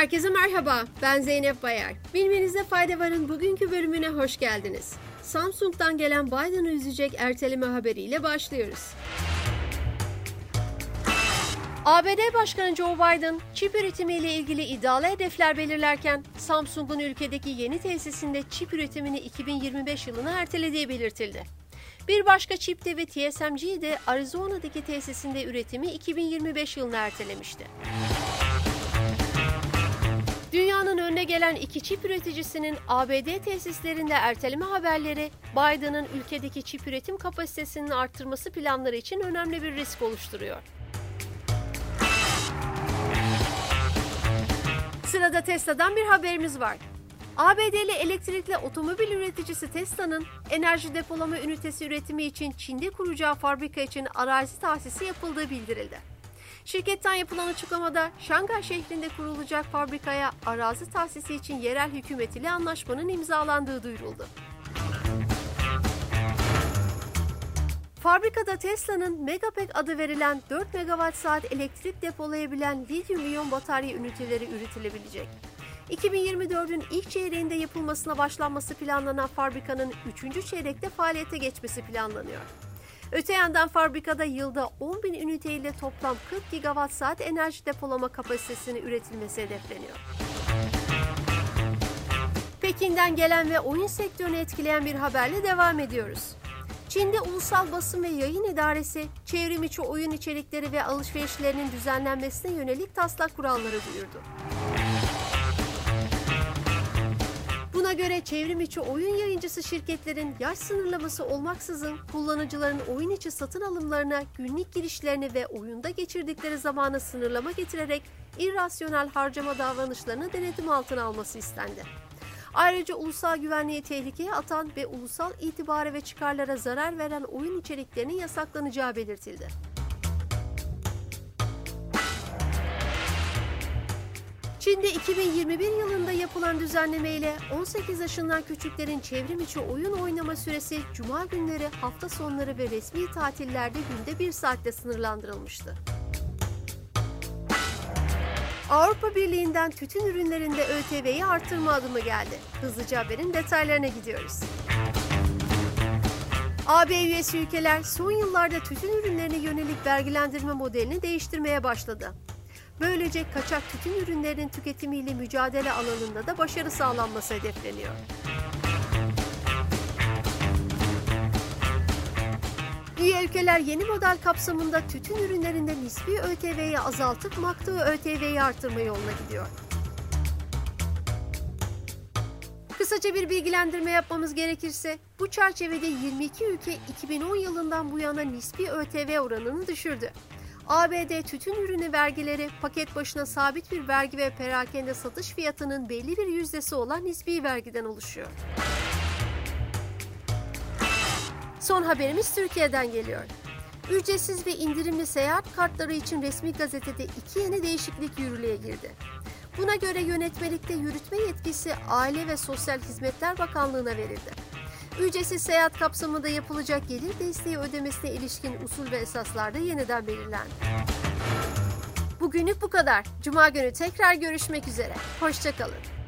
Herkese merhaba, ben Zeynep Bayar. Bilmenize fayda varın bugünkü bölümüne hoş geldiniz. Samsung'dan gelen Biden'ı üzecek erteleme haberiyle başlıyoruz. ABD Başkanı Joe Biden, çip üretimiyle ilgili iddialı hedefler belirlerken, Samsung'un ülkedeki yeni tesisinde çip üretimini 2025 yılına ertelediği belirtildi. Bir başka çip devi TSMC de Arizona'daki tesisinde üretimi 2025 yılına ertelemişti. Önüne gelen iki çip üreticisinin ABD tesislerinde erteleme haberleri, Biden'ın ülkedeki çip üretim kapasitesinin arttırması planları için önemli bir risk oluşturuyor. Sırada Tesla'dan bir haberimiz var. ABD'li elektrikli otomobil üreticisi Tesla'nın enerji depolama ünitesi üretimi için Çin'de kuracağı fabrika için arazi tahsisi yapıldığı bildirildi. Şirketten yapılan açıklamada Şangay şehrinde kurulacak fabrikaya arazi tahsisi için yerel hükümet ile anlaşmanın imzalandığı duyuruldu. Fabrikada Tesla'nın Megapack adı verilen 4 megawatt saat elektrik depolayabilen lityum iyon batarya üniteleri üretilebilecek. 2024'ün ilk çeyreğinde yapılmasına başlanması planlanan fabrikanın 3. çeyrekte faaliyete geçmesi planlanıyor. Öte yandan fabrikada yılda 10 bin üniteyle toplam 40 gigawatt saat enerji depolama kapasitesini üretilmesi hedefleniyor. Pekin'den gelen ve oyun sektörünü etkileyen bir haberle devam ediyoruz. Çin'de Ulusal Basın ve Yayın İdaresi, çevrim içi oyun içerikleri ve alışverişlerinin düzenlenmesine yönelik taslak kuralları duyurdu. Buna göre çevrim içi oyun yayıncısı şirketlerin yaş sınırlaması olmaksızın kullanıcıların oyun içi satın alımlarına, günlük girişlerini ve oyunda geçirdikleri zamanı sınırlama getirerek irrasyonel harcama davranışlarını denetim altına alması istendi. Ayrıca ulusal güvenliği tehlikeye atan ve ulusal itibara ve çıkarlara zarar veren oyun içeriklerinin yasaklanacağı belirtildi. Çin'de 2021 yılında yapılan düzenleme ile 18 yaşından küçüklerin çevrim içi oyun oynama süresi cuma günleri, hafta sonları ve resmi tatillerde günde bir saatte sınırlandırılmıştı. Avrupa Birliği'nden tütün ürünlerinde ÖTV'yi artırma adımı geldi. Hızlıca haberin detaylarına gidiyoruz. AB üyesi ülkeler son yıllarda tütün ürünlerine yönelik vergilendirme modelini değiştirmeye başladı. Böylece kaçak tütün ürünlerinin tüketimiyle mücadele alanında da başarı sağlanması hedefleniyor. Üye ülkeler yeni model kapsamında tütün ürünlerinde nispi ÖTV'yi azaltıp maktu ÖTV'yi artırma yoluna gidiyor. Kısaca bir bilgilendirme yapmamız gerekirse, bu çerçevede 22 ülke 2010 yılından bu yana nispi ÖTV oranını düşürdü. ABD tütün ürünü vergileri paket başına sabit bir vergi ve perakende satış fiyatının belli bir yüzdesi olan nispi vergiden oluşuyor. Son haberimiz Türkiye'den geliyor. Ücretsiz ve indirimli seyahat kartları için resmi gazetede iki yeni değişiklik yürürlüğe girdi. Buna göre yönetmelikte yürütme yetkisi Aile ve Sosyal Hizmetler Bakanlığı'na verildi. Ücretsiz seyahat kapsamında yapılacak gelir desteği ödemesine ilişkin usul ve esaslar da yeniden belirlendi. Bugünlük bu kadar. Cuma günü tekrar görüşmek üzere. Hoşçakalın.